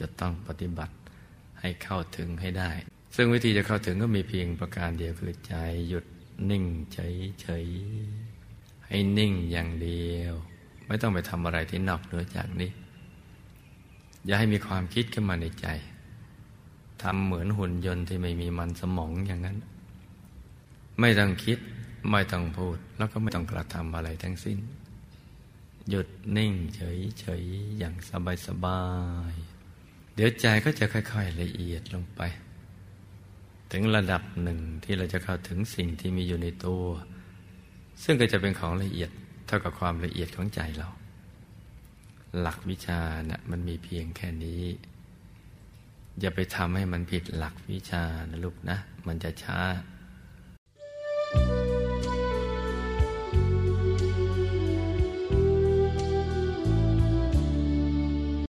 จะต้องปฏิบัติให้เข้าถึงให้ได้ ซึ่งวิธีจะเข้าถึงก็มีเพียงประการเดียวคือใจหยุดนิ่งเฉยเฉยให้นิ่งอย่างเดียว ไม่ต้องไปทำอะไรที่นอกเหนือจากนี้ อย่าให้มีความคิดขึ้นมาในใจทำเหมือนหุ่นยนต์ที่ไม่มีมันสมองอย่างนั้น ไม่ต้องคิดไม่ต้องพูดแล้วก็ไม่ต้องกระทำอะไรทั้งสิ้น หยุดนิ่งเฉยๆอย่างสบายๆ ดี๋ยวใจก็จะค่อย ๆ ละเอียดลงไป ถึงระดับหนึ่งที่เราจะเข้าถึงสิ่งที่มีอยู่ในตัว ซึ่งก็จะเป็นของละเอียดเท่ากับความละเอียดของใจเรา หลักวิชานะ่ะมันมีเพียงแค่นี้ อย่าไปทำให้มันผิดหลักวิชานะลูกนะ มันจะช้า